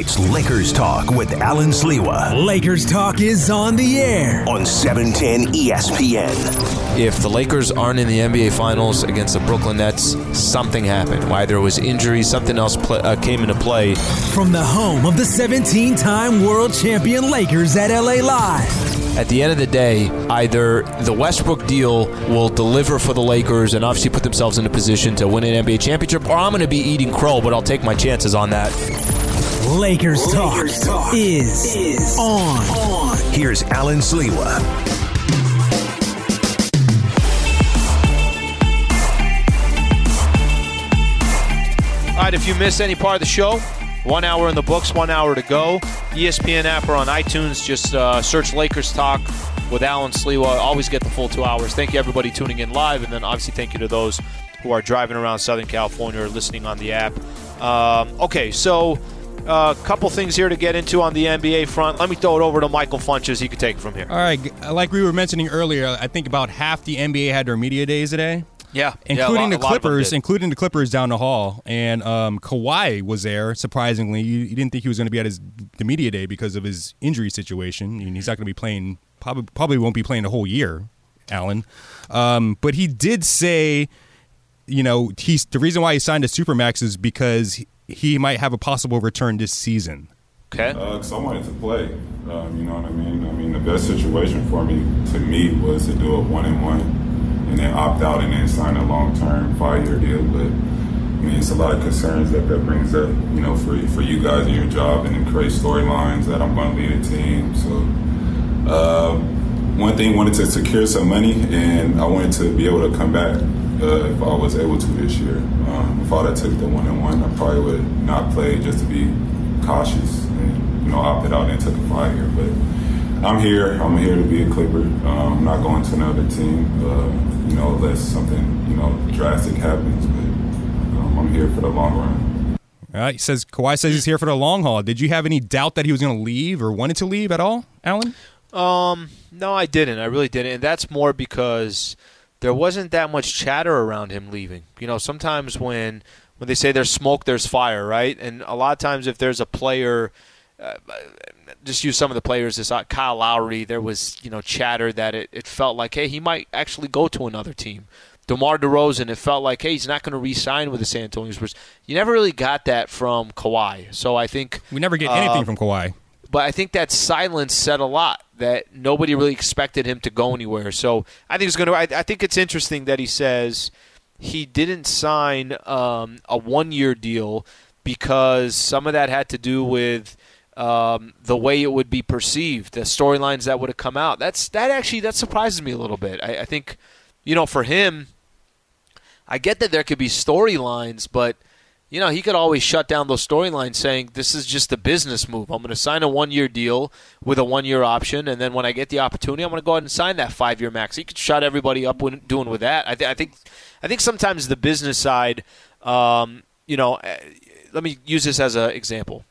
It's Lakers Talk with Alan Sliwa Lakers Talk is on the air. on E 710 ESPN. If the Lakers aren't in the NBA Finals against the Brooklyn Nets, something happened. Either it was injury, something else pl- uh, came into play. From the home of the 17 time world champion Lakers at LA Live. At the end of the day, either the Westbrook deal will deliver for the Lakers and obviously put themselves in a position to win an NBA championship, or I'm going to be eating crow, but I'll take my chances on that. Lakers, Talk, is, on. Here's Alan Sliwa. All right, if you missed any part of the show, one hour in the books, one hour to go. ESPN app or on iTunes, just uh, search Lakers Talk with Alan Sliwa. Always get the full two hours. Thank you, everybody, tuning in live. And then obviously, thank you to those who are driving around Southern California or listening on the app. Um, okay, so a uh, couple things here to get into on the NBA front. Let me throw it over to Michael Funches. He could take it from here. All right, like we were mentioning earlier, I think about half the NBA had their media days today, Yeah, including yeah, lot- the a lot of them Clippers, including the Clippers down the hall. And um, Kawhi was there. Surprisingly, you, you didn't think he was going to be at his the media day because of his injury situation, and he's not going to be playing. Probably probably won't be playing the whole year, Allen. Um, but he did say, you know, he's the reason why he signed a supermax is because he, he might have a possible return this season. Okay. Uh, 'cause I wanted to play. Um, you know what I mean? I mean, the best situation for me, to me, was to do a one and one, and then opt out and then sign a long term five year deal. But I mean, it's a lot of concerns that that brings up. You know, for for you guys and your job, and then create storylines that I'm going to lead a team. So, uh, one thing wanted to secure some money, and I wanted to be able to come back. Uh, if I was able to this year, um, if I'd have took the one and one, I probably would not play just to be cautious and you know opted out and took a five year. But I'm here. I'm here to be a Clipper. Um, I'm not going to another team. Uh, you know, unless something you know drastic happens. But um, I'm here for the long run. All right, he says Kawhi says he's here for the long haul. Did you have any doubt that he was going to leave or wanted to leave at all, Alan? Um, no, I didn't. I really didn't, and that's more because there wasn't that much chatter around him leaving. You know, sometimes when when they say there's smoke, there's fire, right? And a lot of times, if there's a player, uh, just use some of the players. This uh, Kyle Lowry, there was you know chatter that it, it felt like, hey, he might actually go to another team. DeMar DeRozan, it felt like, hey, he's not going to re-sign with the San Antonio Spurs. You never really got that from Kawhi. So I think We never get anything um, from Kawhi. But I think that silence said a lot that nobody really expected him to go anywhere. So I think it's going to. I, I think it's interesting that he says he didn't sign um, a one-year deal because some of that had to do with um, the way it would be perceived, the storylines that would have come out. That's that actually that surprises me a little bit. I, I think, you know, for him, I get that there could be storylines, but you know, he could always shut down those storylines saying, this is just a business move. I'm going to sign a one year deal with a one year option, and then when I get the opportunity, I'm going to go ahead and sign that five year max. He could shut everybody up when doing with that. I, th- I think I think sometimes the business side, um, you know, eh, let me use this as an example.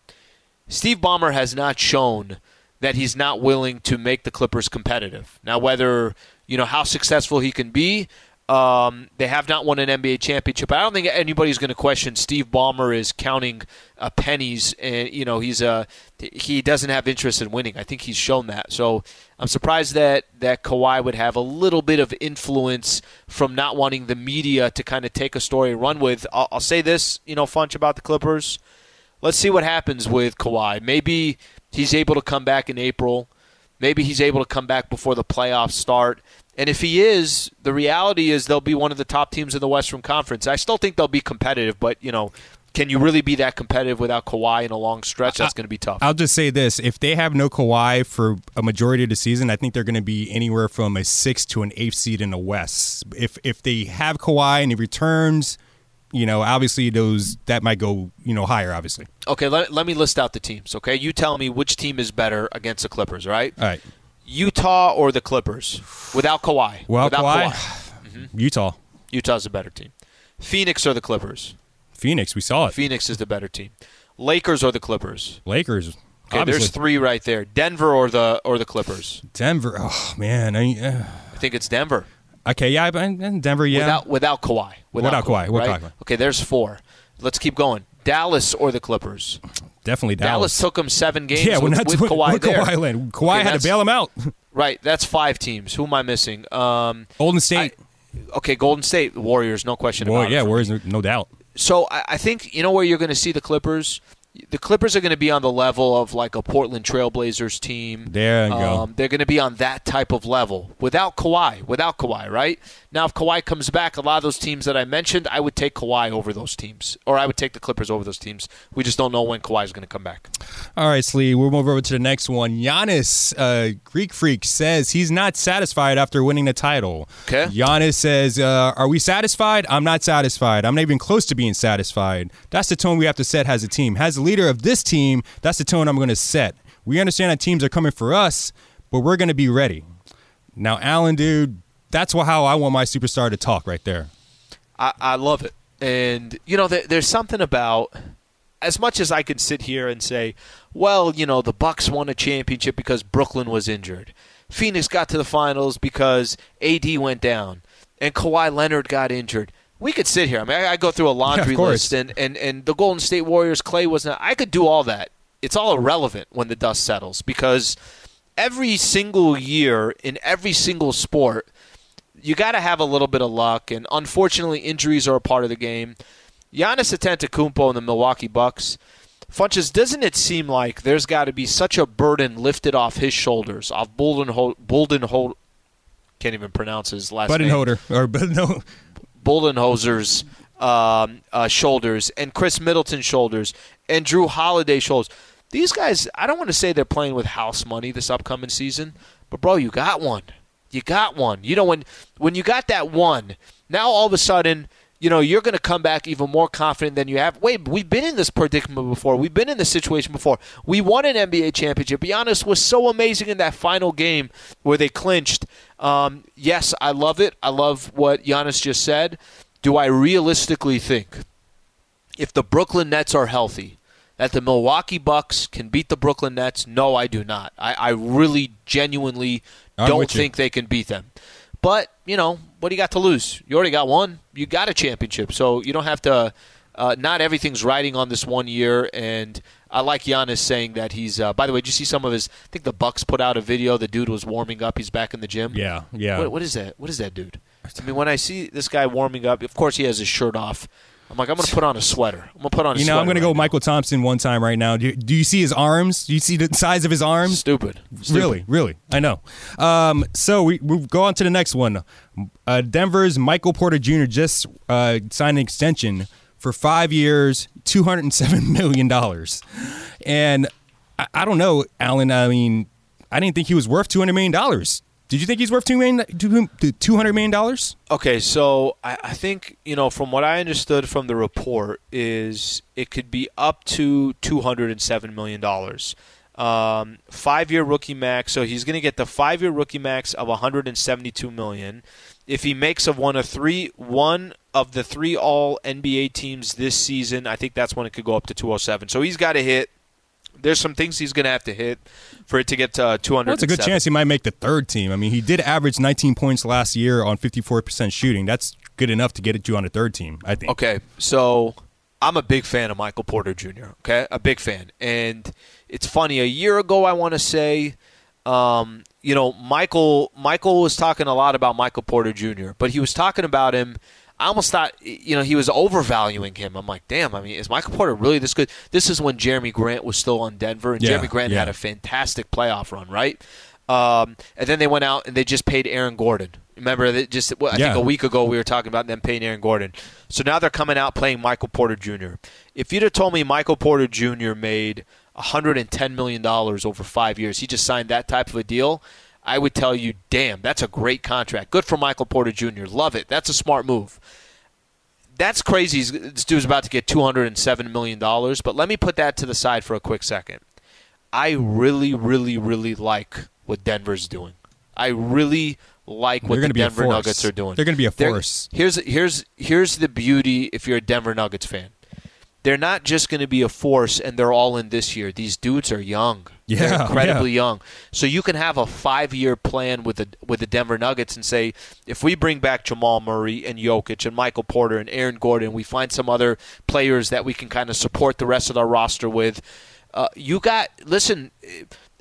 Steve Ballmer has not shown that he's not willing to make the Clippers competitive. Now, whether you know how successful he can be, um, they have not won an NBA championship. I don't think anybody's going to question Steve Ballmer is counting uh, pennies, and you know he's uh, he doesn't have interest in winning. I think he's shown that. So I'm surprised that that Kawhi would have a little bit of influence from not wanting the media to kind of take a story run with. I'll, I'll say this, you know, Funch about the Clippers let's see what happens with Kawhi. Maybe he's able to come back in April. Maybe he's able to come back before the playoffs start. And if he is, the reality is they'll be one of the top teams in the Western Conference. I still think they'll be competitive, but you know, can you really be that competitive without Kawhi in a long stretch? That's going to be tough. I'll just say this: if they have no Kawhi for a majority of the season, I think they're going to be anywhere from a sixth to an eighth seed in the West. If if they have Kawhi and he returns, you know, obviously those that might go you know higher. Obviously, Okay, let, let me list out the teams. Okay, you tell me which team is better against the Clippers. Right? all right. Utah or the Clippers without Kawhi. Without Kawhi? Mm-hmm. Utah, Utah's a better team. Phoenix or the Clippers. Phoenix, we saw it. Phoenix is the better team. Lakers or the Clippers. Lakers, Okay, obviously. there's three right there. Denver or the or the Clippers. Denver. Oh man, I, uh, I think it's Denver. okay, yeah, but uh, Denver, yeah. Without without Kawhi. Without Kawhi, without right? Kawhi. Okay, there's four. Let's keep going. Dallas or the Clippers. Definitely Dallas, Dallas. took them seven games yeah, with, that's with Kawhi with there. Kawhi, land. Kawhi Okay, had to bail him out. Right, that's five teams. Who am I missing? Um, Golden State. okay, Golden State Warriors, no question Boy, about yeah, it. me. Warriors, no- no doubt. So I, I think you know where you're going to see the Clippers. The Clippers are going to be on the level of like a Portland Trailblazers team. There you go. Um, they're going to be on that type of level without Kawhi. Without Kawhi, right? Now, if Kawhi comes back, a lot of those teams that I mentioned, I would take Kawhi over those teams, or I would take the Clippers over those teams. We just don't know when Kawhi is going to come back. All right, Slee, we'll move over to the next one. Giannis, uh, Greek Freak, says he's not satisfied after winning the title. Okay. Giannis says, uh, Are we satisfied? I'm not satisfied. I'm not even close to being satisfied. That's the tone we have to set as a team. Has the leader of this team, that's the tone I'm going to set. We understand that teams are coming for us, but we're going to be ready. Now, Allen, dude, that's how I want my superstar to talk right there. I, I love it. And, you know, there, there's something about as much as I can sit here and say, well, you know, the Bucks won a championship because Brooklyn was injured. Phoenix got to the finals because AD went down and Kawhi Leonard got injured. We could sit here. I mean, I, I go through a laundry course. list, and, and, and the Golden State Warriors, Clay wasn't. I could do all that. It's all irrelevant when the dust settles because every single year in every single sport, you got to have a little bit of luck, and unfortunately, injuries are a part of the game. Giannis Antetokounmpo and the Milwaukee Bucks. Funches, doesn't it seem like there's got to be such a burden lifted off his shoulders, off Bolden Bolden can't even pronounce his last name. Budenholzer, or but no, Boldenhozer's um, uh, shoulders and Khris Middleton's shoulders and Jrue Holiday's shoulders. These guys, I don't want to say they're playing with house money this upcoming season, but bro, you got one. You got one. You know when when you got that one, now all of a sudden, you know you're going to come back even more confident than you have. Wait, we've been in this predicament before. We've been in this situation before. We won an NBA championship. Giannis was so amazing in that final game where they clinched. Um, yes, I love it. I love what Giannis just said. Do I realistically think if the Brooklyn Nets are healthy, that the Milwaukee Bucks can beat the Brooklyn Nets? No, I do not. I, I really genuinely I'm don't think they can beat them. But, you know, what do you got to lose? You already got one. You got a championship. So you don't have to. Uh, not everything's riding on this one year, and I like Giannis saying that he's. Uh, by the way, did you see some of his? I think the Bucks put out a video. The dude was warming up. He's back in the gym. yeah, yeah. What, what is that? What is that dude? I mean, when I see this guy warming up, of course he has his shirt off. I'm like, I'm gonna put on a sweater. I'm gonna put on a You know, sweater. I'm going to go right Mychal Thompson one time right now. Do you, do you see his arms? Do you see the size of his arms? Stupid. Stupid. Really, really, I know. Um, so we we go on to the next one. Uh, Denver's Michael Porter Jr. just uh, signed an extension for five years, two hundred and seven million dollars, and I, I don't know, Alan. I mean, I didn't think he was worth two hundred million dollars. Did you think he's worth two million, two hundred million dollars? Okay, so I, I think you know from what I understood from the report is it could be up to two hundred and seven million dollars. Um, five-year rookie max, so he's going to get the five-year rookie max of one hundred and seventy-two million. If he makes of one of three, one of the three All NBA teams this season, I think that's when it could go up to two hundred seven. So he's got to hit. There's some things he's going to have to hit for it to get to uh, two hundred. Well, it's a good chance he might make the third team. I mean, he did average 19 points last year on 54% shooting. That's good enough to get it you on a third team, I think. Okay, so I'm a big fan of Michael Porter Jr. Okay, a big fan, and it's funny. A year ago, I want to say, um, you know, Michael Michael was talking a lot about Michael Porter Jr., but he was talking about him. I almost thought, you know, he was overvaluing him. I'm like, damn. I mean, is Michael Porter really this good? This is when Jerami Grant was still on Denver, and Yeah, Jerami Grant yeah. had a fantastic playoff run, right? Um, and then they went out and they just paid Aaron Gordon. Remember, that just well, I Yeah. think a week ago we were talking about them paying Aaron Gordon. So now they're coming out playing Michael Porter Jr. If you'd have told me Michael Porter Jr. made 110 million dollars over five years, he just signed that type of a deal. I would tell you, damn, that's a great contract. Good for Michael Porter Jr. Love it. That's a smart move. That's crazy. This dude's about to get 207 million dollars. But let me put that to the side for a quick second. I really, really, really like what Denver's doing. I really like what They're the Denver. Nuggets are doing. They're gonna be a They're- force. Here's here's here's the beauty if you're a Denver Nuggets fan. They're not just going to be a force and they're all in this year. These dudes are young. Yeah, They're incredibly yeah. young. So you can have a 5-year plan with the with the Denver Nuggets and say if we bring back Jamal Murray and Jokic and Michael Porter and Aaron Gordon, we find some other players that we can kind of support the rest of our roster with. Uh, you got listen.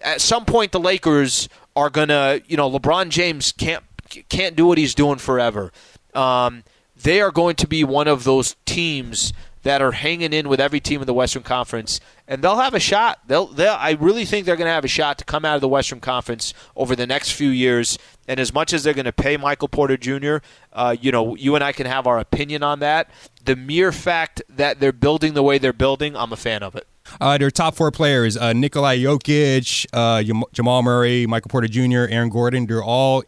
At some point, the Lakers are gonna. You know, LeBron James can't can't do what he's doing forever. Um, they are going to be one of those teams that are hanging in with every team in the Western Conference, and they'll have a shot. They'll, they'll I really think they're going to have a shot to come out of the Western Conference over the next few years. And as much as they're going to pay Michael Porter Jr., uh, you know, you and I can have our opinion on that. The mere fact that they're building the way they're building, I'm a fan of it. Uh, their top four players: uh, Nikolai Jokic, uh, Jam- Jamal Murray, Michael Porter Jr., Aaron Gordon. They're all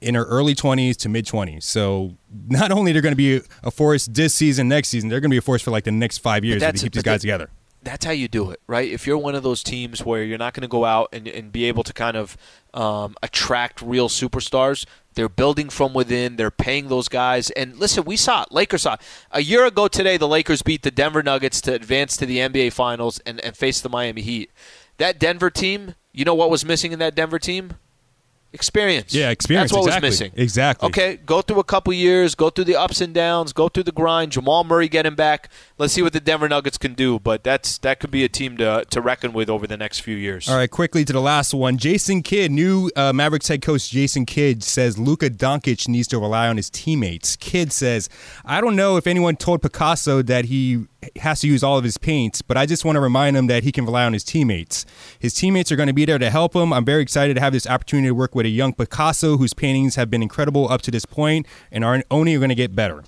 in their early 20s to mid 20s. So not only they're going to be a force this season, next season, they're going to be a force for like the next five years if that's- keep these guys that- together. that's how you do it, right? If you're one of those teams where you're not going to go out and, and be able to kind of um, attract real superstars, they're building from within. They're paying those guys. And listen, we saw it. Lakers saw it. A year ago today, the Lakers beat the Denver Nuggets to advance to the NBA Finals and, and face the Miami Heat. That Denver team, you know what was missing in that Denver team? Experience. Yeah, experience, That's what exactly. was missing. Exactly. Okay, go through a couple years, go through the ups and downs, go through the grind. Jamal Murray getting back. Let's see what the Denver Nuggets can do. But that's that could be a team to to reckon with over the next few years. All right, quickly to the last one. Jason Kidd, new uh, Mavericks head coach Jason Kidd says Luka Doncic needs to rely on his teammates. Kidd says, "I don't know if anyone told Picasso that he has to use all of his paints, but I just want to remind him that he can rely on his teammates. His teammates are going to be there to help him. I'm very excited to have this opportunity to work with a young Picasso whose paintings have been incredible up to this point and are only going to get better."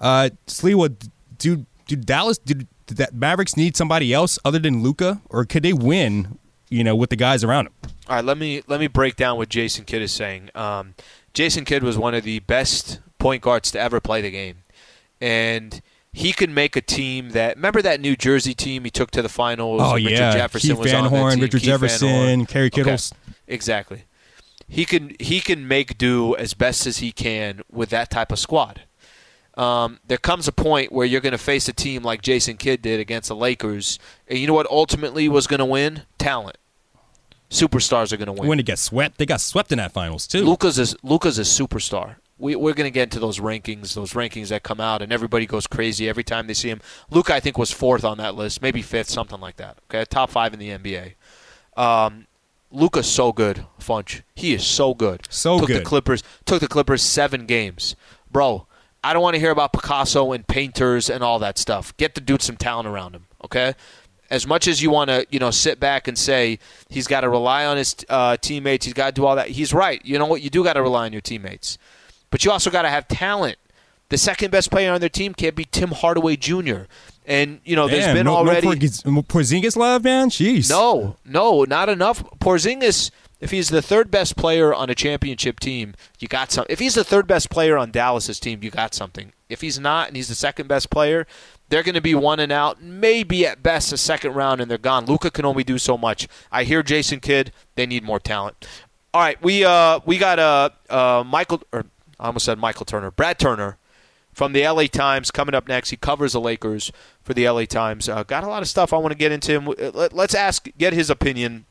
Uh, Sliwa, do do Dallas do, do that Mavericks need somebody else other than Luka, or could they win? You know, with the guys around him. All right, let me let me break down what Jason Kidd is saying. Um, Jason Kidd was one of the best point guards to ever play the game, and he could make a team that. Remember that New Jersey team he took to the finals? Oh Richard yeah, Jefferson Keith was Van on that team, Richard Keith Van Jefferson, Horn. Kerry Okay, Kittles. Exactly. He can he can make do as best as he can with that type of squad. Um, there comes a point where you're going to face a team like Jason Kidd did against the Lakers, and you know what ultimately was going to win? Talent. Superstars are going to win. When they get swept, they got swept in that finals too. Luka's is Luka's a superstar. We, we're going to get into those rankings, those rankings that come out, and everybody goes crazy every time they see him. Luka, I think, was fourth on that list, maybe fifth, something like that. Okay, top five in the NBA. Um, Luka's so good, Funch. He is so good. So took the. Clippers took the Clippers seven games, bro. I don't want to hear about Picasso and painters and all that stuff. Get the dude some talent around him, okay? As much as you want to, you know, sit back and say he's got to rely on his uh, teammates, he's got to do all that. He's right. You know what? You do got to rely on your teammates, but you also got to have talent. The second best player on their team can't be Tim Hardaway Jr. And you know, there's Damn, been no, already no Porzingis, Porzingis love, man. Jeez. no, no, not enough. Porzingis, if he's the third best player on a championship team, you got some. If he's the third best player on Dallas's team, you got something. If he's not and he's the second best player, they're going to be one and out, maybe at best a second round, and they're gone. Luka can only do so much. I hear Jason Kidd. They need more talent. All right, we uh we got uh, uh Michael or I almost said Michael Turner, Brad Turner from the LA Times coming up next. He covers the Lakers for the LA Times. Uh, got a lot of stuff I want to get into. Him. Let- Let's ask, get his opinion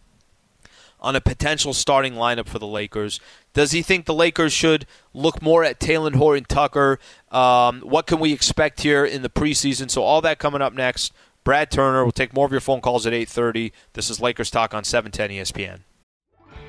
on a potential starting lineup for the Lakers. Does he think the Lakers should look more at Talen Horton Tucker? Um, what can we expect here in the preseason? So all that coming up next. Brad Turner. We'll take more of your phone calls at 8:30. This is Lakers Talk on E 710 ESPN.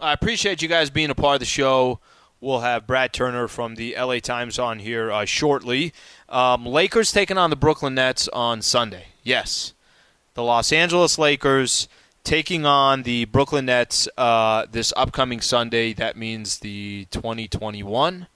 I appreciate you guys being a part of the show. We'll have Brad Turner from the LA Times on here uh, shortly. Um, Lakers taking on the Brooklyn Nets on Sunday. Yes. The Los Angeles Lakers taking on the Brooklyn Nets uh, this upcoming Sunday. That means the 2021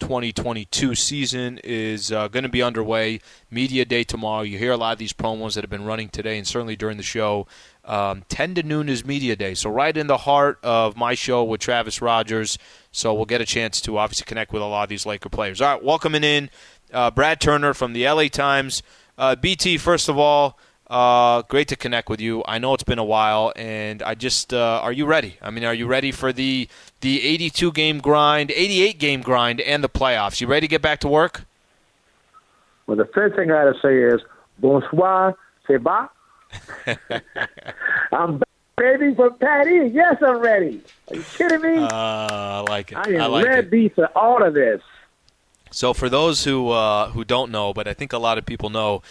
2022 season is uh, going to be underway. Media day tomorrow. You hear a lot of these promos that have been running today and certainly during the show. Um, 10 to noon is media day. So, right in the heart of my show with Travis Rogers. So, we'll get a chance to obviously connect with a lot of these Laker players. All right, welcoming in uh, Brad Turner from the LA Times. Uh, BT, first of all, uh, great to connect with you. I know it's been a while, and I just uh, are you ready? I mean, are you ready for the the 82 game grind, 88 game grind, and the playoffs? You ready to get back to work? Well, the first thing I got to say is bonsoir, c'est bas. I'm ready for Patty. Yes, I'm ready. Are you kidding me? Uh, I like it. I am I like it. ready for all of this. So for those who uh, who don't know, but I think a lot of people know,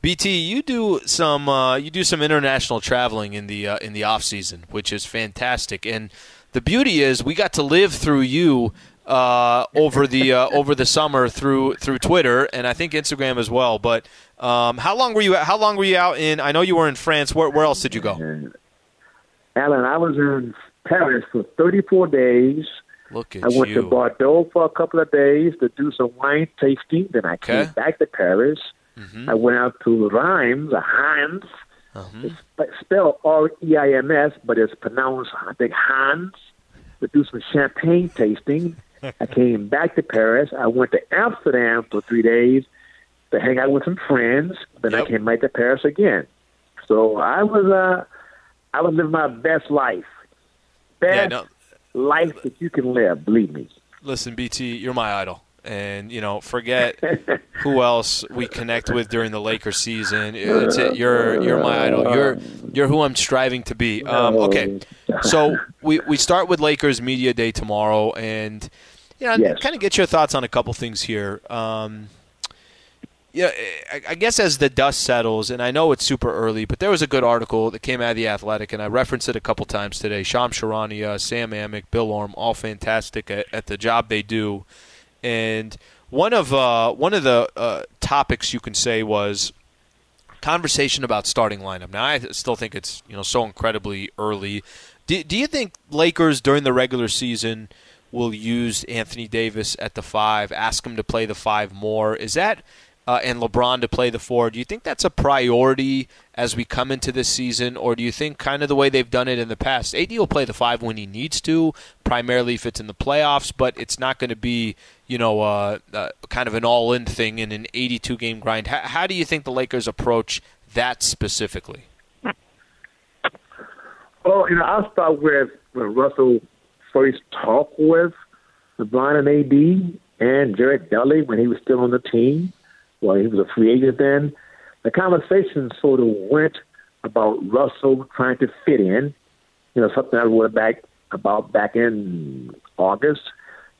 BT, you do some uh, you do some international traveling in the uh, in the off season, which is fantastic. And the beauty is we got to live through you uh, over the uh, over the summer through through Twitter and I think Instagram as well. But um, how long were you how long were you out in? I know you were in France. Where where else did you go? Alan, I was in Paris for 34 days. Look at I went you. to Bordeaux for a couple of days to do some wine tasting. Then I Okay. came back to Paris. Mhm. I went out to Reims, or Hans. Uh-huh. It's spelled R E I M S, but it's pronounced, I think, Hans. To do some champagne tasting. I came back to Paris. I went to Amsterdam for three days to hang out with some friends. Then I came back to Paris again. So I was, uh, I was living my best life. Best Yeah, no, life that you can live. Believe me. listen, BT, you're my idol. And you know, forget who else we connect with during the Lakers season. It's it. You're you're my idol. You're you're who I'm striving to be. Um, okay, so we we start with Lakers media day tomorrow, and you know, Yes. kind of get your thoughts on a couple things here. Um, yeah, I, I guess as the dust settles, and I know it's super early, but there was a good article that came out of the Athletic, and I referenced it a couple times today. Shams Charania, Sam Amick, Bill Oram, all fantastic at, at the job they do. And one of uh, one of the uh, topics you can say was conversation about starting lineup. Now I still think it's you know so incredibly early. Do, do you think Lakers during the regular season will use Anthony Davis at the five, ask him to play the five more? Is that uh, and LeBron to play the four? Do you think that's a priority as we come into this season, or do you think kind of the way they've done it in the past? AD will play the five when he needs to, primarily if it's in the playoffs, but it's not going to be you know uh, uh, kind of an all-in thing in an 82 game grind. How, how do you think the Lakers approach that specifically? Well, you know, I'll start with when Russell first talked with LeBron and AD and Jared Dudley when he was still on the team. Well, he was a free agent then. The conversation sort of went about Russell trying to fit in. You know, something I wrote back about back in August.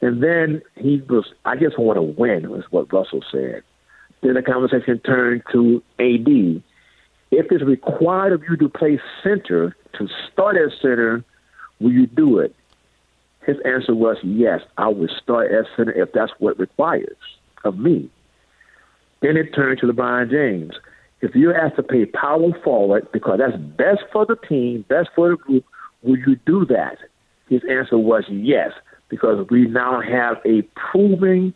And then he was, I just want to win, was what Russell said. Then the conversation turned to AD. If it's required of you to play center, to start at center, will you do it? His answer was yes, I would start at center if that's what requires of me. Then it turned to LeBron James. If you're asked to play power forward because that's best for the team, best for the group, will you do that? His answer was yes, because we now have a proven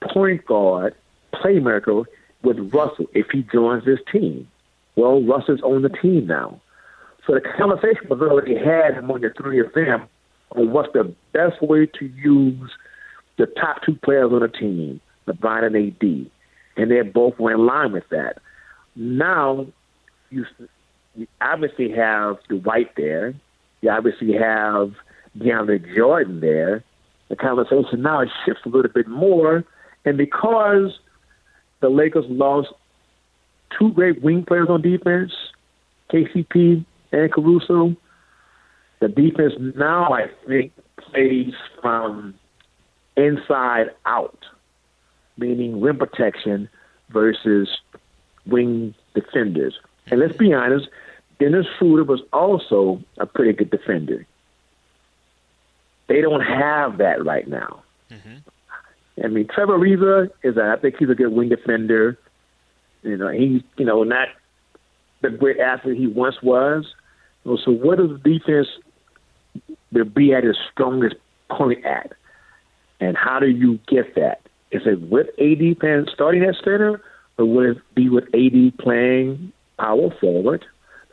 point guard, playmaker with Russell if he joins this team. Well, Russell's on the team now. So the conversation was already had among the three of them on what's the best way to use the top two players on the team, LeBron and AD. And they both were in line with that. Now, you, you obviously have Dwight there. You obviously have DeAndre Jordan there. The conversation now shifts a little bit more. And because the Lakers lost two great wing players on defense, KCP and Caruso, the defense now, I think, plays from inside out, meaning rim protection versus wing defenders. And let's be honest, Dennis Schroeder was also a pretty good defender. They don't have that right now. Mm-hmm. I mean, Trevor Ariza is, a, I think he's a good wing defender. You know, he's, you know, not the great athlete he once was, So what does the defense will be at its strongest point at? And how do you get that? Is it with AD playing starting at center, or would it be with AD playing power forward,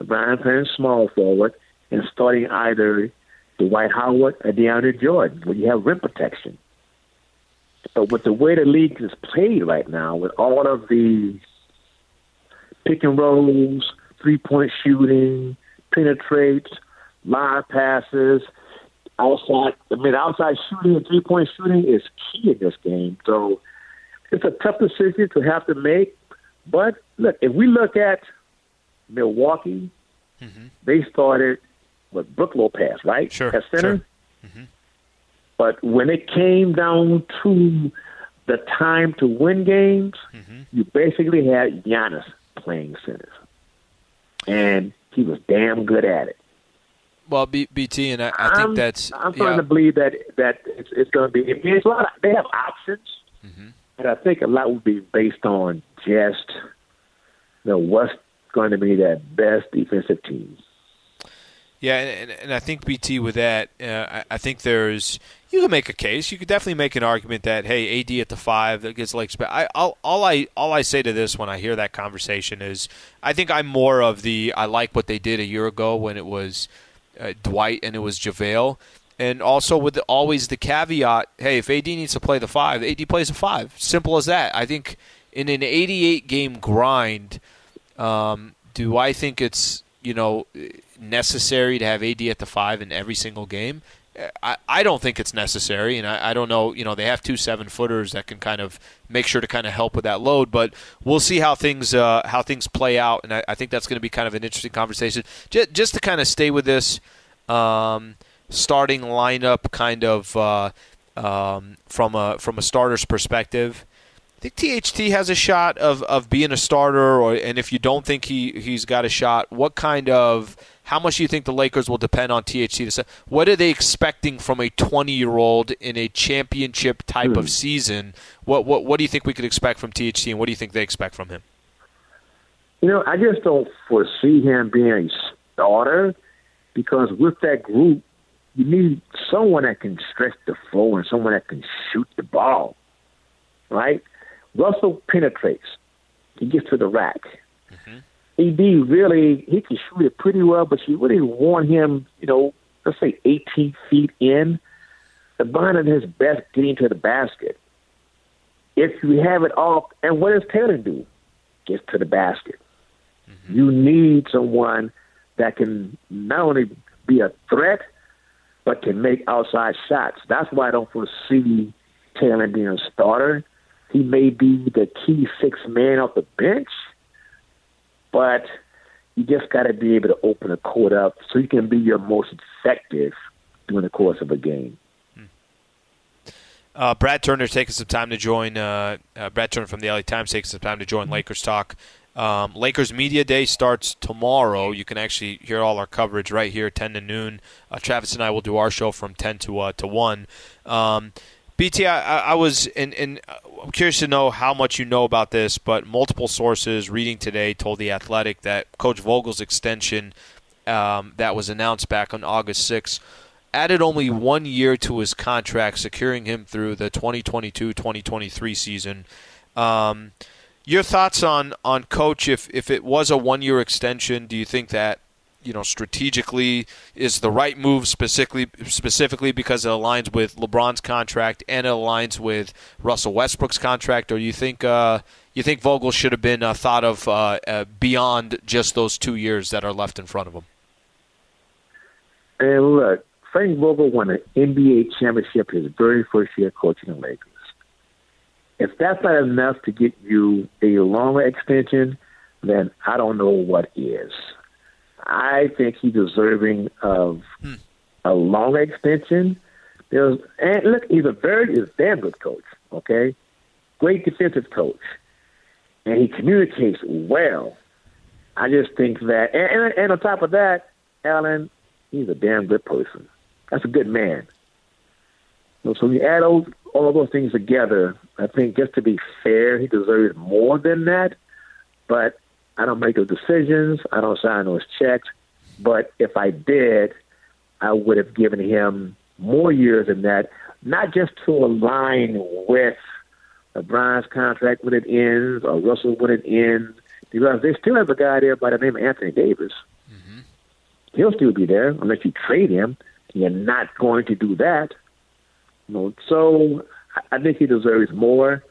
LeBron playing small forward, and starting either the Dwight Howard or DeAndre Jordan, where you have rim protection? But with the way the league is played right now, with all of the pick and rolls, three point shooting, penetrates, live passes, outside. I mean, outside shooting and three point shooting is key in this game. So it's a tough decision to have to make. But look, if we look at Milwaukee, mm-hmm. they started with Brook Lopez, right? Sure. At center. Sure. Mm-hmm. But when it came down to the time to win games, mm-hmm. you basically had Giannis playing center. And he was damn good at it. Well, B- BT, and I, I think I'm, that's. I'm starting yeah. to believe that that it's, it's going to be. I mean, it's a lot. Of, they have options, mm-hmm. and I think a lot will be based on just you know what's going to be that best defensive team. Yeah, and, and, I think BT with that, uh, I, I, think there's you can make a case. You could definitely make an argument that hey, AD at the five that gets like. I all, all I all I say to this when I hear that conversation is I think I'm more of the I like what they did a year ago when it was uh, Dwight and it was JaVale. And also with the, always the caveat, hey, if AD needs to play the five, AD plays a five. Simple as that. I think in an 88 game grind, um, do I think it's you know necessary to have AD at the five in every single game? I, I don't think it's necessary, and I, I don't know. You know, they have two seven footers that can kind of make sure to kind of help with that load, but we'll see how things uh, how things play out, and I, I think that's going to be kind of an interesting conversation. Just, just to kind of stay with this um, starting lineup, kind of uh, um, from a from a starter's perspective. I think THT has a shot of, of being a starter, or and if you don't think he he's got a shot, what kind of how much do you think the Lakers will depend on THT? What are they expecting from a 20 year old in a championship type of hmm. season? What, what what do you think we could expect from THT, and what do you think they expect from him? You know, I just don't foresee him being a starter because with that group, you need someone that can stretch the floor and someone that can shoot the ball, right? Russell penetrates. He gets to the rack. Mm-hmm. AD really he can shoot it pretty well, but you really want him, you know, let's say 18 feet in. The bond his best getting to the basket. If you have it off, and what does Taylor do? Gets to the basket. Mm-hmm. You need someone that can not only be a threat, but can make outside shots. That's why I don't foresee Taylor being a starter. He may be the key six man off the bench but you just got to be able to open the court up so you can be your most effective during the course of a game. Uh, Brad Turner taking some time to join. Uh, uh, Brad Turner from the LA Times taking some time to join Lakers talk. Um, Lakers Media Day starts tomorrow. You can actually hear all our coverage right here, 10 to noon. Uh, Travis and I will do our show from 10 to uh, to 1. Um, BT, I, I was, and, and I'm curious to know how much you know about this, but multiple sources reading today told The Athletic that Coach Vogel's extension um, that was announced back on August 6th added only one year to his contract, securing him through the 2022 2023 season. Um, your thoughts on, on Coach, if, if it was a one year extension, do you think that you know strategically is the right move specifically specifically because it aligns with LeBron's contract and it aligns with Russell Westbrook's contract, or you think uh, you think Vogel should have been uh, thought of uh, uh beyond just those two years that are left in front of him? And look, Frank Vogel won an NBA championship his very first year coaching the Lakers. If that's not enough to get you a longer extension, then I don't know what is. I think he's deserving of hmm. a long extension. There's, and look, he's a very he's a damn good coach. Okay, great defensive coach, and he communicates well. I just think that, and, and, and on top of that, Alan, he's a damn good person. That's a good man. So, so when you add all, all of those things together, I think just to be fair, he deserves more than that. But I don't make those decisions. I don't sign those checks. But if I did, I would have given him more years than that, not just to align with LeBron's contract when it ends or Russell when it ends, because they still have a guy there by the name of Anthony Davis. Mm-hmm. He'll still be there unless you trade him. You're not going to do that. You know, so I think he deserves more.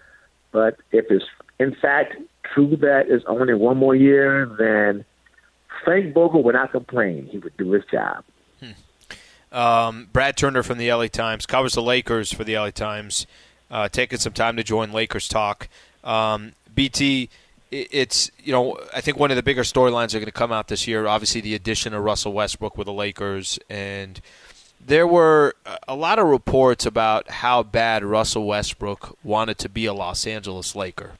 But if it's in fact true that is only one more year, then Frank Vogel would not complain. He would do his job. Hmm. Um, Brad Turner from the LA Times covers the Lakers for the LA Times, uh, taking some time to join Lakers talk. Um, BT, it's you know I think one of the bigger storylines are going to come out this year. Obviously, the addition of Russell Westbrook with the Lakers and there were a lot of reports about how bad Russell Westbrook wanted to be a Los Angeles Laker.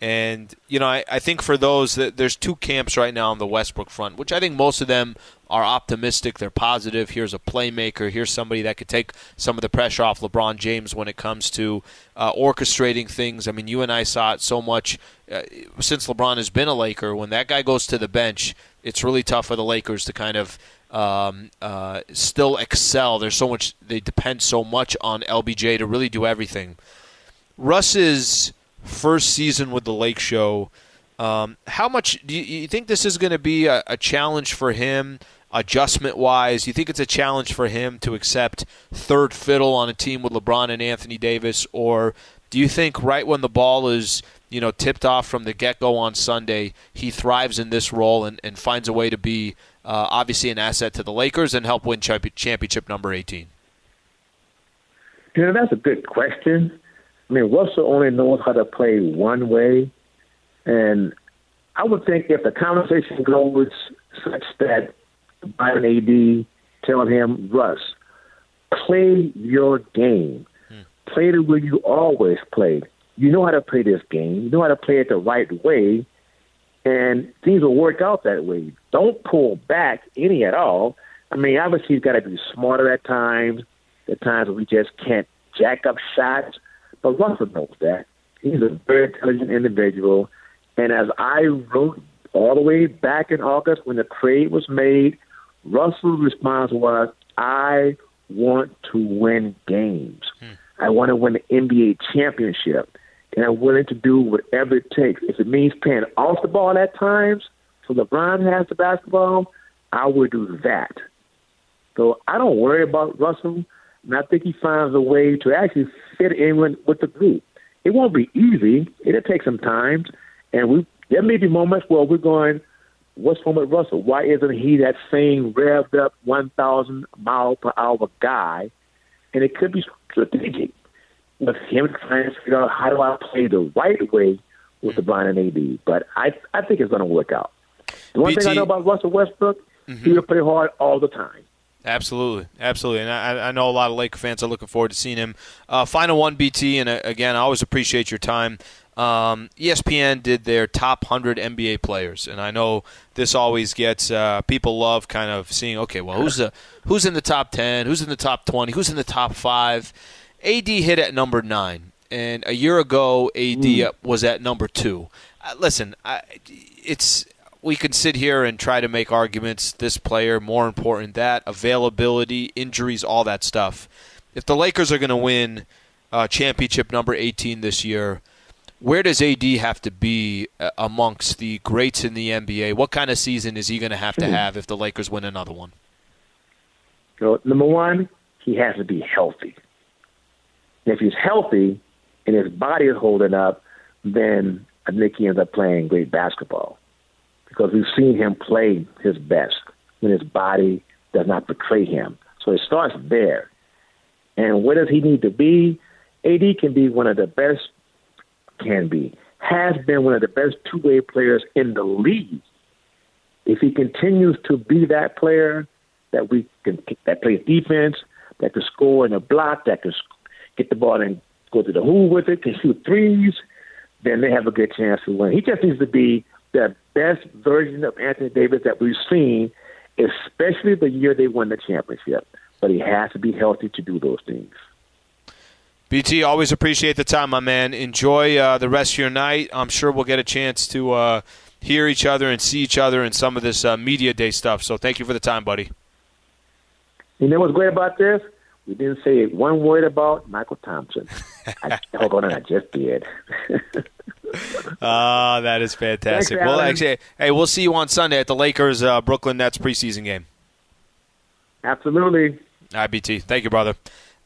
And, you know, I, I think for those, there's two camps right now on the Westbrook front, which I think most of them are optimistic. They're positive. Here's a playmaker. Here's somebody that could take some of the pressure off LeBron James when it comes to uh, orchestrating things. I mean, you and I saw it so much uh, since LeBron has been a Laker. When that guy goes to the bench, it's really tough for the Lakers to kind of um, uh, still excel. There's so much they depend so much on LBJ to really do everything. Russ's first season with the Lake Show. Um, how much do you, you, think this is going to be a, a, challenge for him, adjustment wise? Do you think it's a challenge for him to accept third fiddle on a team with LeBron and Anthony Davis, or do you think right when the ball is you know tipped off from the get go on Sunday, he thrives in this role and, and finds a way to be uh, obviously an asset to the Lakers and help win championship number 18? You know, that's a good question. I mean, Russell only knows how to play one way. And I would think if the conversation goes such that Byron AD tell him, Russ, play your game. Hmm. Play the way you always played. You know how to play this game. You know how to play it the right way and things will work out that way. Don't pull back any at all. I mean, obviously, you've got to be smarter at times. At times, we just can't jack up shots. But Russell knows that. He's a very intelligent individual. And as I wrote all the way back in August when the trade was made, Russell's response was, I want to win games. Hmm. I want to win the NBA championship and I'm willing to do whatever it takes. If it means playing off the ball at times, so LeBron has the basketball, I will do that. So I don't worry about Russell, and I think he finds a way to actually fit in with, with the group. It won't be easy. It'll take some time, and we there may be moments where we're going, "What's wrong with Russell? Why isn't he that same revved up 1,000 mile per hour guy?" And it could be strategic with him trying to figure out how do I play the right way with the Brian and AD. But I I think it's going to work out. The one BT, thing I know about Russell Westbrook, mm-hmm. he will play hard all the time. Absolutely, absolutely, and I, I, know a lot of Laker fans are looking forward to seeing him. Uh, final one, BT, and uh, again, I always appreciate your time. Um, ESPN did their top 100 NBA players, and I know this always gets uh, people love kind of seeing, okay, well, who's the who's in the top 10, who's in the top 20, who's in the top five, AD hit at number nine, and a year ago, AD mm. was at number two. Uh, listen, I, it's we can sit here and try to make arguments. This player more important that availability, injuries, all that stuff. If the Lakers are going to win uh, championship number 18 this year, where does AD have to be uh, amongst the greats in the NBA? What kind of season is he going to have to hmm. have if the Lakers win another one? So, number one, he has to be healthy. And if he's healthy and his body is holding up, then I think he ends up playing great basketball because we've seen him play his best when his body does not betray him. So it starts there. And where does he need to be? AD can be one of the best, can be, has been one of the best two way players in the league. If he continues to be that player that we can that plays defense, that can score in a block, that can get the ball and go to the hoop with it, can shoot threes, then they have a good chance to win. He just needs to be the best version of Anthony Davis that we've seen, especially the year they won the championship. But he has to be healthy to do those things. BT, always appreciate the time, my man. Enjoy uh, the rest of your night. I'm sure we'll get a chance to uh, hear each other and see each other in some of this uh, media day stuff. So thank you for the time, buddy. You know what's great about this? We didn't say one word about Mychal Thompson. I, hold on, I just did. Ah, that is fantastic. Thanks, well, actually, hey, we'll see you on Sunday at the Lakers uh, Brooklyn Nets preseason game. Absolutely. All right, BT. Thank you, brother.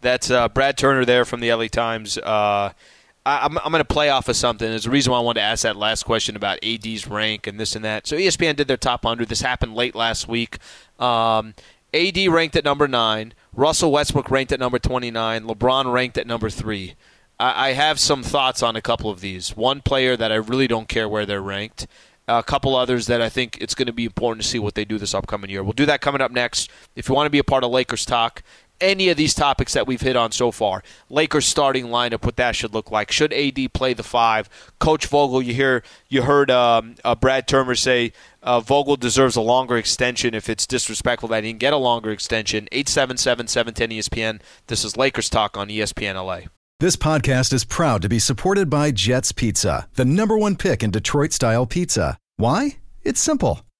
That's uh, Brad Turner there from the LA Times. Uh, I, I'm, I'm going to play off of something. There's a reason why I wanted to ask that last question about AD's rank and this and that. So ESPN did their top 100. This happened late last week. Um, AD ranked at number nine. Russell Westbrook ranked at number 29. LeBron ranked at number three. I, I have some thoughts on a couple of these. One player that I really don't care where they're ranked. A couple others that I think it's going to be important to see what they do this upcoming year. We'll do that coming up next. If you want to be a part of Lakers talk, any of these topics that we've hit on so far, Lakers starting lineup, what that should look like. Should AD play the five? Coach Vogel, you hear you heard um, uh, Brad Turner say uh, Vogel deserves a longer extension. If it's disrespectful that he didn't get a longer extension, eight seven seven seven ten ESPN. This is Lakers talk on ESPN LA. This podcast is proud to be supported by Jets Pizza, the number one pick in Detroit style pizza. Why? It's simple.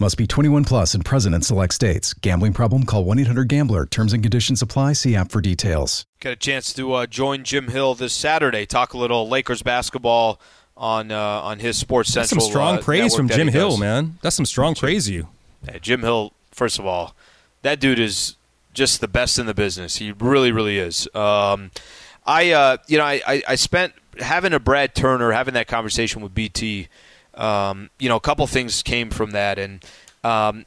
Must be 21 plus and present in select states. Gambling problem? Call 1 800 Gambler. Terms and conditions apply. See app for details. Got a chance to uh, join Jim Hill this Saturday. Talk a little Lakers basketball on uh, on his Sports That's Central. some strong uh, praise from Jim Hill, does. man. That's some strong praise you. Yeah, Jim Hill, first of all, that dude is just the best in the business. He really, really is. Um, I, uh, you know, I, I, I spent having a Brad Turner, having that conversation with BT. Um, you know, a couple things came from that, and um,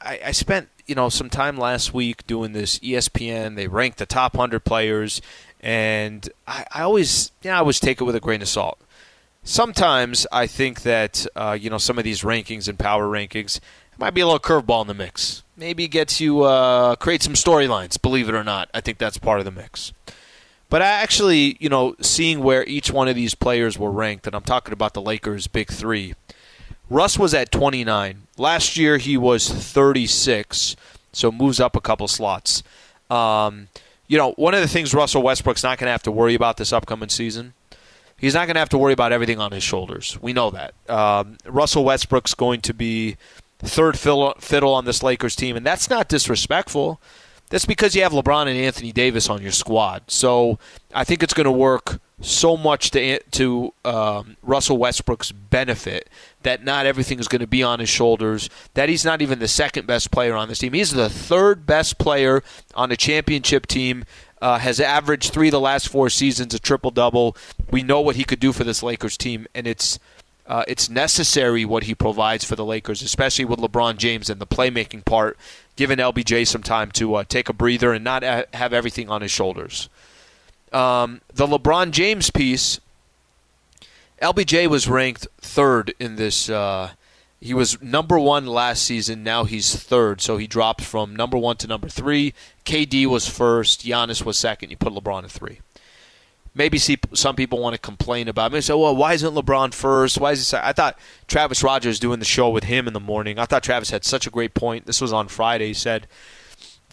I, I spent you know some time last week doing this ESPN. They ranked the top hundred players, and I, I always, you know, I always take it with a grain of salt sometimes I think that uh, you know some of these rankings and power rankings might be a little curveball in the mix. Maybe gets you uh, create some storylines. Believe it or not, I think that's part of the mix. But I actually, you know, seeing where each one of these players were ranked, and I'm talking about the Lakers' big three. Russ was at 29. Last year he was 36, so moves up a couple slots. Um, you know, one of the things Russell Westbrook's not going to have to worry about this upcoming season he's not going to have to worry about everything on his shoulders. We know that. Um, Russell Westbrook's going to be third fiddle, fiddle on this Lakers team, and that's not disrespectful. That's because you have LeBron and Anthony Davis on your squad. So I think it's going to work so much to to um, Russell Westbrook's benefit that not everything is going to be on his shoulders. That he's not even the second best player on this team. He's the third best player on a championship team. Uh, has averaged three of the last four seasons, a triple double. We know what he could do for this Lakers team, and it's uh, it's necessary what he provides for the Lakers, especially with LeBron James and the playmaking part, giving LBJ some time to uh, take a breather and not ha- have everything on his shoulders. Um, the LeBron James piece, LBJ was ranked third in this. Uh, he was number one last season. Now he's third, so he dropped from number one to number three. KD was first. Giannis was second. You put LeBron at three. Maybe see, some people want to complain about me. Say, "Well, why isn't LeBron first? Why is he?" se-" I thought Travis Rodgers doing the show with him in the morning. I thought Travis had such a great point. This was on Friday. He said,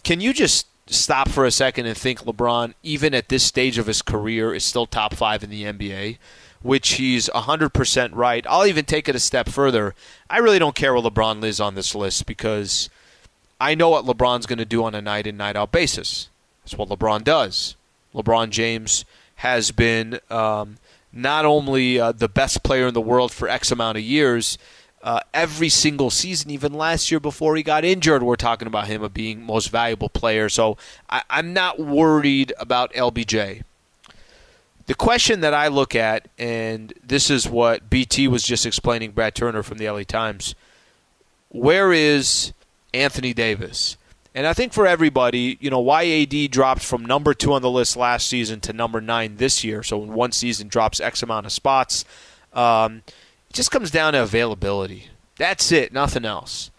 "Can you just stop for a second and think LeBron, even at this stage of his career, is still top five in the NBA?" Which he's 100% right. I'll even take it a step further. I really don't care where LeBron is on this list because I know what LeBron's going to do on a night in, night out basis. That's what LeBron does. LeBron James has been um, not only uh, the best player in the world for X amount of years, uh, every single season, even last year before he got injured, we're talking about him as being most valuable player. So I, I'm not worried about LBJ. The question that I look at, and this is what BT was just explaining, Brad Turner from the LA Times, where is Anthony Davis? And I think for everybody, you know, why AD dropped from number two on the list last season to number nine this year, so in one season drops X amount of spots. Um, it just comes down to availability. That's it, nothing else.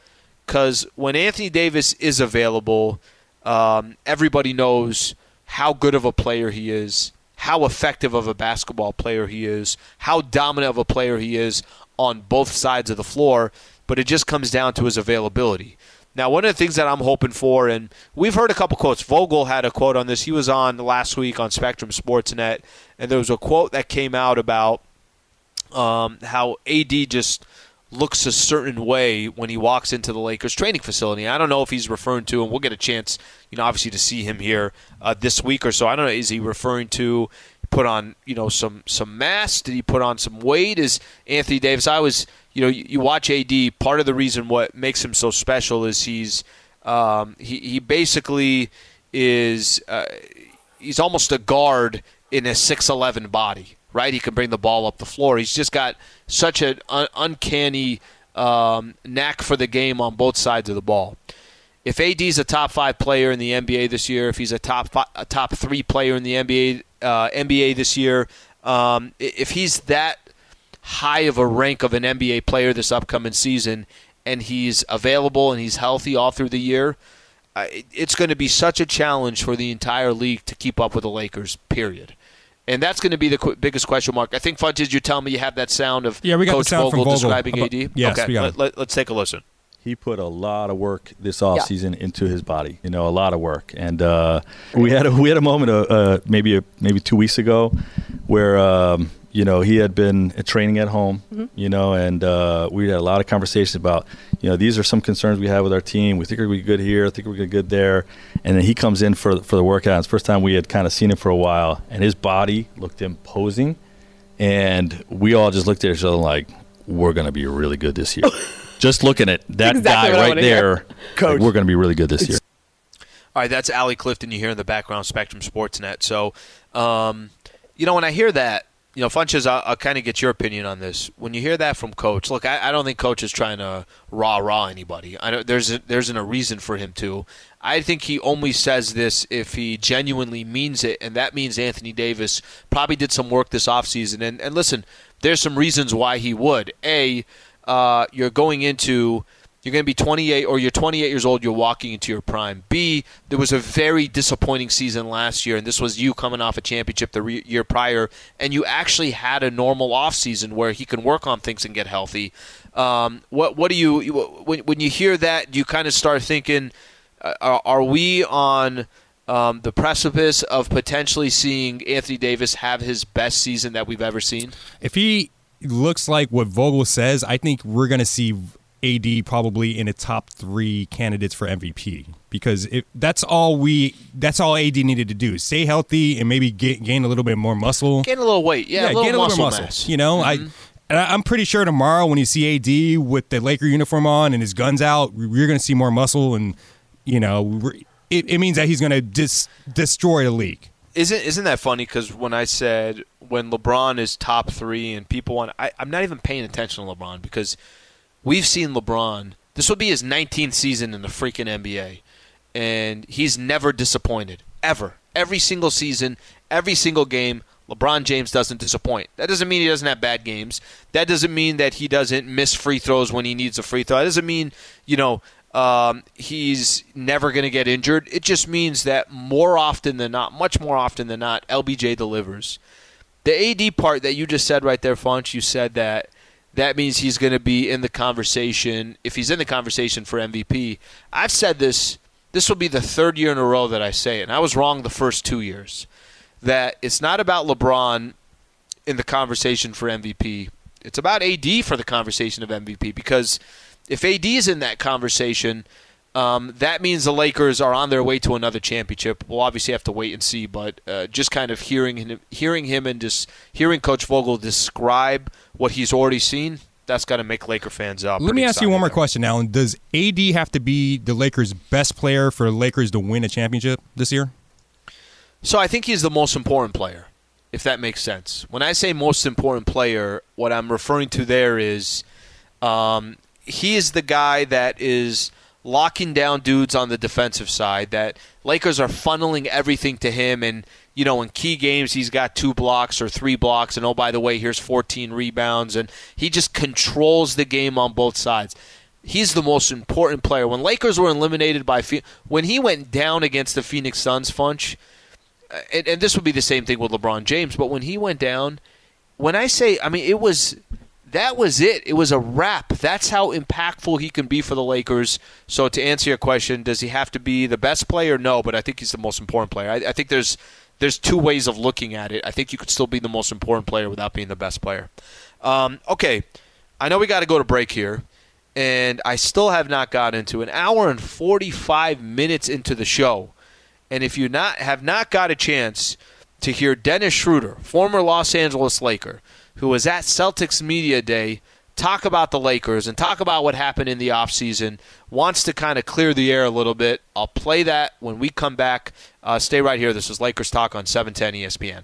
Because when Anthony Davis is available, um, everybody knows how good of a player he is, how effective of a basketball player he is, how dominant of a player he is on both sides of the floor. But it just comes down to his availability. Now, one of the things that I'm hoping for, and we've heard a couple quotes. Vogel had a quote on this. He was on last week on Spectrum Sportsnet, and there was a quote that came out about um, how AD just looks a certain way when he walks into the Lakers training facility. I don't know if he's referring to, and we'll get a chance, you know, obviously to see him here uh, this week or so. I don't know. Is he referring to put on, you know, some some mass? Did he put on some weight? Is Anthony Davis? I was, you know, you, you watch AD. Part of the reason what makes him so special is he's um, he he basically is uh, he's almost a guard in a six eleven body right? He can bring the ball up the floor. He's just got such an un- uncanny um, knack for the game on both sides of the ball. If AD's a top five player in the NBA this year, if he's a top five, a top three player in the NBA uh, NBA this year, um, if he's that high of a rank of an NBA player this upcoming season, and he's available and he's healthy all through the year, uh, it's going to be such a challenge for the entire league to keep up with the Lakers. Period. And that's going to be the qu- biggest question mark. I think, Funches, you tell me you have that sound of Yeah, we got the Coach sound from Vogel, describing about- AD. yes, okay, we got let, it. let, us take a listen. He put a lot of work this off offseason into his body. You know, a lot of work. And uh, we had a we had a moment uh, uh, maybe a, maybe two weeks ago where um, you know he had been training at home. You know, and uh, we had a lot of conversations about you know these are some concerns we have with our team. We think we're gonna be good here. I think we're gonna be good there. And then he comes in for for the workout. It's the first time we had kind of seen him for a while, and his body looked imposing. And we all just looked at each other like, we're going to be really good this year. just looking at that Exactly guy right wanna there, like, we're going to be really good this year. All right, that's Allie Clifton you hear in the background, Spectrum Sportsnet. So, um, you know, when I hear that, you know, Funches, I'll, I'll kind of get your opinion on this. When you hear that from Coach, look, I, I don't think Coach is trying to rah rah anybody. I know there's a, there's a reason for him to. I think he only says this if he genuinely means it, and that means Anthony Davis probably did some work this offseason. And, and listen, there's some reasons why he would. A, uh, you're going into you're going to be 28 or you're 28 years old you're walking into your prime. B there was a very disappointing season last year and this was you coming off a championship the re- year prior and you actually had a normal offseason where he can work on things and get healthy. Um, what what do you when, when you hear that do you kind of start thinking uh, are, are we on um, the precipice of potentially seeing Anthony Davis have his best season that we've ever seen? If he looks like what Vogel says, I think we're going to see AD probably in the top three candidates for MVP because if that's all we that's all AD needed to do stay healthy and maybe get, gain a little bit more muscle. gain a little weight yeah, a little gain a muscle little of mass You know, Mhm. I. And I- I'm pretty sure tomorrow when you see AD with the Laker uniform on and his guns out, you're going to see more muscle, and you know, it, it means that he's going to dis- destroy the league. Isn't isn't that funny? Because when I said when LeBron is top three and people want, I, I'm not even paying attention to LeBron because we've seen LeBron. This will be his 19th season in the freaking NBA, and he's never disappointed ever. Every single season, every single game, LeBron James doesn't disappoint. That doesn't mean he doesn't have bad games. That doesn't mean that he doesn't miss free throws when he needs a free throw. That doesn't mean you know um, he's never going to get injured. It just means that more often than not, much more often than not, LBJ delivers. The AD part that you just said right there, Funch, you said that that means he's going to be in the conversation. If he's in the conversation for MVP, I've said this. This will be the third year in a row that I say it, and I was wrong the first two years. That it's not about LeBron in the conversation for MVP. It's about AD for the conversation of MVP because if AD is in that conversation, um, that means the Lakers are on their way to another championship. We'll obviously have to wait and see, but uh, just kind of hearing him, hearing him, and just hearing Coach Vogel describe what he's already seen, that's got to make Laker fans up. Let me ask you one more question, Alan. Does AD have to be the Lakers' best player for the Lakers to win a championship this year? So I think he's the most important player, if that makes sense. When I say most important player, what I'm referring to there is um, he is the guy that is locking down dudes on the defensive side. That Lakers are funneling everything to him, and you know, in key games, he's got two blocks or three blocks, and oh, by the way, here's 14 rebounds, and he just controls the game on both sides. He's the most important player. When Lakers were eliminated by, when he went down against the Phoenix Suns, Funch, and, and this would be the same thing with LeBron James, but when he went down, when I say, I mean, it was that was it. It was a wrap. That's how impactful he can be for the Lakers. So to answer your question, does he have to be the best player? No, but I think he's the most important player. I, I think there's there's two ways of looking at it. I think you could still be the most important player without being the best player. Um, okay, I know we got to go to break here, and I still have not got into an hour and 45 minutes into the show. And if you not have not got a chance to hear Dennis Schroeder, former Los Angeles Laker, who was at Celtics Media Day, talk about the Lakers and talk about what happened in the offseason, wants to kind of clear the air a little bit. I'll play that when we come back. Uh, stay right here. This is Lakers Talk on 710 ESPN.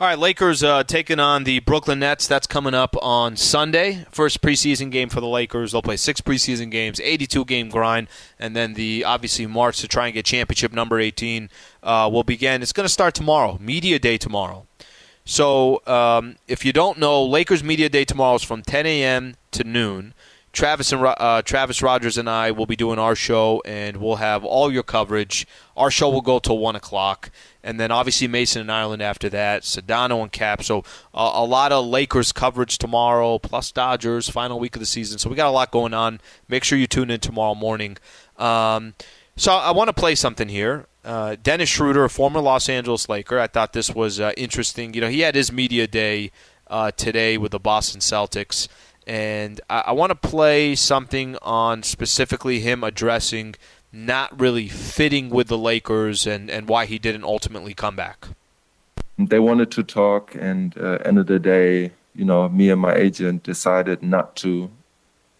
All right, Lakers uh, taking on the Brooklyn Nets. That's coming up on Sunday. First preseason game for the Lakers. They'll play six preseason games, 82 game grind, and then the obviously march to try and get championship number 18 uh, will begin. It's going to start tomorrow, media day tomorrow. So um, if you don't know, Lakers media day tomorrow is from 10 a.m. to noon. Travis and uh, Travis Rodgers and I will be doing our show, and we'll have all your coverage. Our show will go till one o'clock, and then obviously Mason and Ireland after that, Sedano and Kap. So uh, a lot of Lakers coverage tomorrow, plus Dodgers final week of the season. So we got a lot going on. Make sure you tune in tomorrow morning. Um, so I want to play something here. Uh, Dennis Schroeder, a former Los Angeles Laker. I thought this was uh, interesting. You know, he had his media day uh, today with the Boston Celtics and I, I want to play something on specifically him addressing not really fitting with the Lakers and, and why he didn't ultimately come back. They wanted to talk, and uh, end of the day, you know, me and my agent decided not to,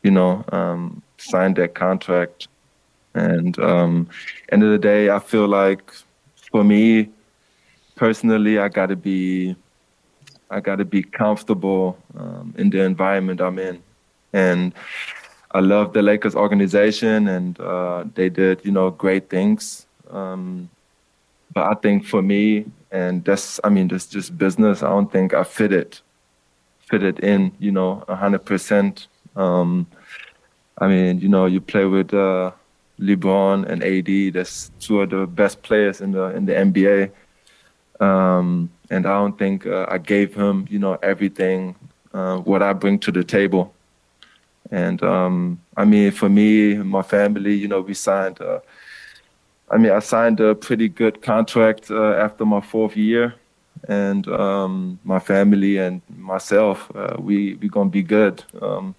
you know, um, sign that contract. And um, end of the day, I feel like for me personally, I got to be I got to be comfortable um, in the environment I'm in, and I love the Lakers organization, and uh, they did you know great things. Um, but I think for me, and that's I mean that's just business. I don't think I fit it, fit it in. You know, hundred um, percent. I mean, you know, you play with uh, LeBron and AD. That's two of the best players in the in the NBA. Um, and I don't think uh, I gave him, you know, everything uh, what I bring to the table. And um, I mean, for me, my family, you know, we signed. Uh, I mean, I signed a pretty good contract uh, after my fourth year, and um, my family and myself, uh, we we gonna be good. Um,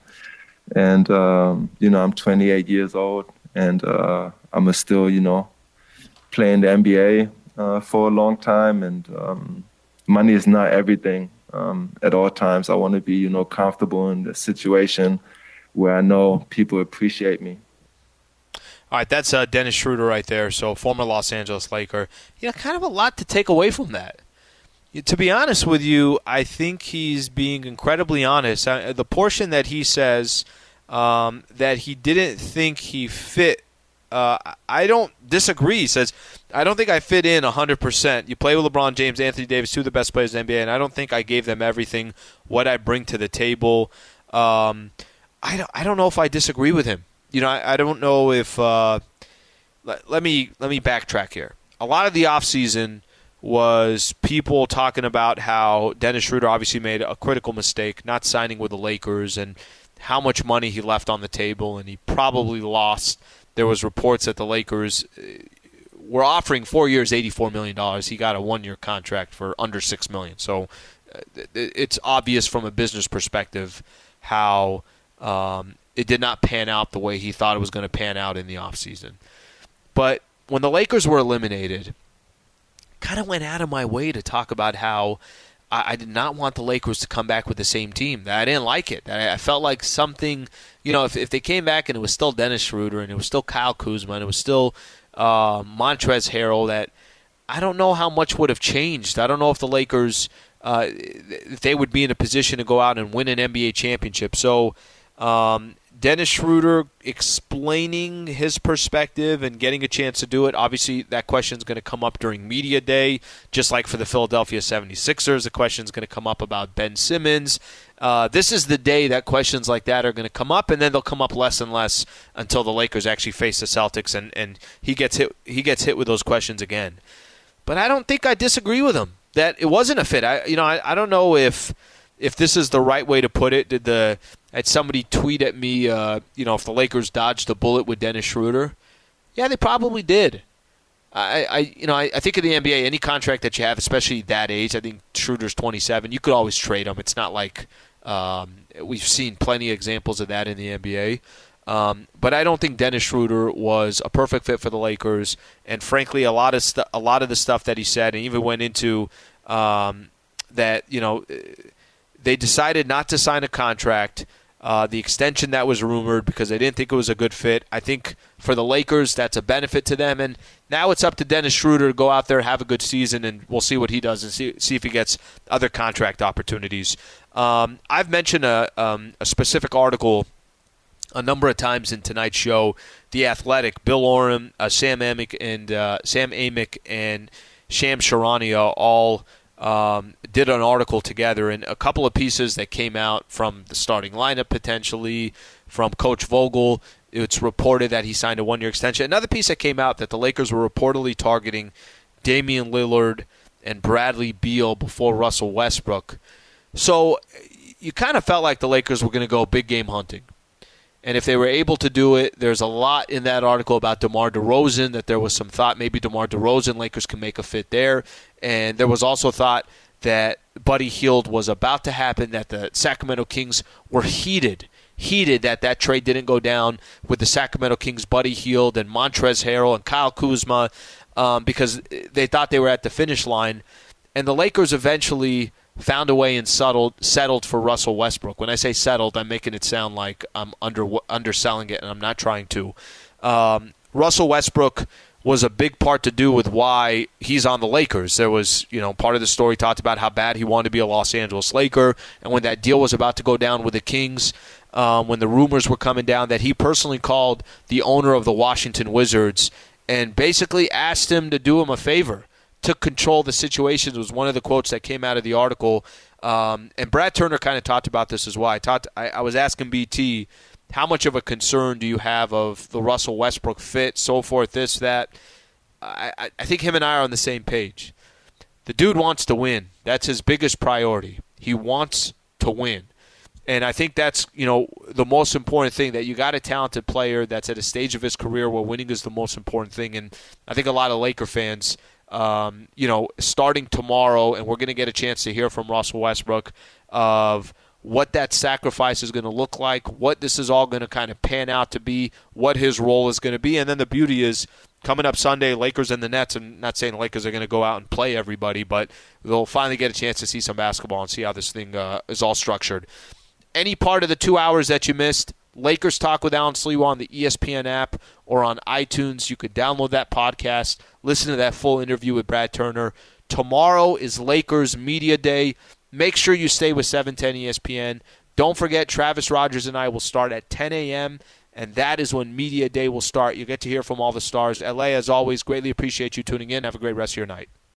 and um, you know, I'm 28 years old, and uh, I'm still, you know, playing the NBA for a long time, and um, money is not everything um, at all times. I want to be, you know, comfortable in the situation where I know people appreciate me. All right, that's uh, Dennis Schroeder right there. So former Los Angeles Laker. You know, kind of a lot to take away from that. To be honest with you, I think he's being incredibly honest. The portion that he says um, that he didn't think he fit uh, I don't disagree. He says, I don't think I fit in 100%. You play with LeBron James, Anthony Davis, two of the best players in the NBA, and I don't think I gave them everything, what I bring to the table. Um, I, don't, I don't know if I disagree with him. You know, I, I don't know if. Uh, let, let, me let me backtrack here. A lot of the offseason was people talking about how Dennis Schroeder obviously made a critical mistake not signing with the Lakers and how much money he left on the table and he probably lost. There was reports that the Lakers uh, were offering 4 years 84 million dollars. He got a 1-year contract for under 6 million. So uh, it's obvious from a business perspective how um, it did not pan out the way he thought it was going to pan out in the offseason. But when the Lakers were eliminated, kind of went out of my way to talk about how I, I, did not want the Lakers to come back with the same team. I didn't like it. I, I felt like something, you know, if, if they came back and it was still Dennis Schroeder and it was still Kyle Kuzma and it was still uh, Montrezl Harrell, that I don't know how much would have changed. I don't know if the Lakers, uh, if they would be in a position to go out and win an NBA championship. So um, Dennis Schroeder explaining his perspective and getting a chance to do it. Obviously, that question is going to come up during Media Day, just like for the Philadelphia 76ers. The question is going to come up about Ben Simmons. Uh, this is the day that questions like that are going to come up, and then they'll come up less and less until the Lakers actually face the Celtics, and, and he gets hit. He gets hit with those questions again. But I don't think I disagree with him that it wasn't a fit. I you know I, I don't know if if this is the right way to put it. Did the had somebody tweet at me, uh, you know, if the Lakers dodged a bullet with Dennis Schroeder. Yeah, they probably did. I, I you know, I, I think in the NBA, any contract that you have, especially that age, I think Schroeder's 27, you could always trade him. It's not like um, we've seen plenty of examples of that in the NBA. Um, but I don't think Dennis Schroeder was a perfect fit for the Lakers. And frankly, a lot of stu- a lot of the stuff that he said, and even went into um, that, you know, they decided not to sign a contract uh, the extension that was rumored because they didn't think it was a good fit. I think for the Lakers, that's a benefit to them. And now it's up to Dennis Schroeder to go out there, have a good season, and we'll see what he does and see, see if he gets other contract opportunities. Um, I've mentioned a, um, a specific article a number of times in tonight's show. The Athletic, Bill Oram, uh, Sam Amick, and uh, Sam Amick and Shams Charania all – um, did an article together and a couple of pieces that came out from the starting lineup potentially from Coach Vogel. It's reported that he signed a one-year extension. Another piece that came out that the Lakers were reportedly targeting Damian Lillard and Bradley Beal before Russell Westbrook. So you kind of felt like the Lakers were going to go big game hunting. And if they were able to do it, there's a lot in that article about DeMar DeRozan that there was some thought maybe DeMar DeRozan Lakers can make a fit there. And there was also thought that Buddy Hield was about to happen, that the Sacramento Kings were heated, heated that that trade didn't go down with the Sacramento Kings, Buddy Hield and Montrezl Harrell and Kyle Kuzma, um, because they thought they were at the finish line. And the Lakers eventually found a way and settled settled for Russell Westbrook. When I say settled, I'm making it sound like I'm under underselling it, and I'm not trying to. Um, Russell Westbrook was a big part to do with why he's on the Lakers. There was, you know, part of the story talked about how bad he wanted to be a Los Angeles Laker, and when that deal was about to go down with the Kings, um, when the rumors were coming down, that he personally called the owner of the Washington Wizards and basically asked him to do him a favor took control of the situations was one of the quotes that came out of the article. Um, and Brad Turner kind of talked about this as well. I talked. I, I, was asking BT, how much of a concern do you have of the Russell Westbrook fit, so forth, this, that. I, I think him and I are on the same page. The dude wants to win. That's his biggest priority. He wants to win. And I think that's, you know, the most important thing that you got a talented player that's at a stage of his career where winning is the most important thing. And I think a lot of Laker fans – um, you know, starting tomorrow, and we're going to get a chance to hear from Russell Westbrook of what that sacrifice is going to look like, what this is all going to kind of pan out to be, what his role is going to be, and then the beauty is coming up Sunday, Lakers and the Nets. I'm not saying the Lakers are going to go out and play everybody, but they'll finally get a chance to see some basketball and see how this thing uh, is all structured. Any part of the two hours that you missed, Lakers Talk with Alan Sliwa on the ESPN app or on iTunes. You could download that podcast, listen to that full interview with Brad Turner. Tomorrow is Lakers Media Day. Make sure you stay with 710 ESPN. Don't forget, Travis Rodgers and I will start at 10 a.m., and that is when Media Day will start. You get to hear from all the stars. LA, as always, greatly appreciate you tuning in. Have a great rest of your night.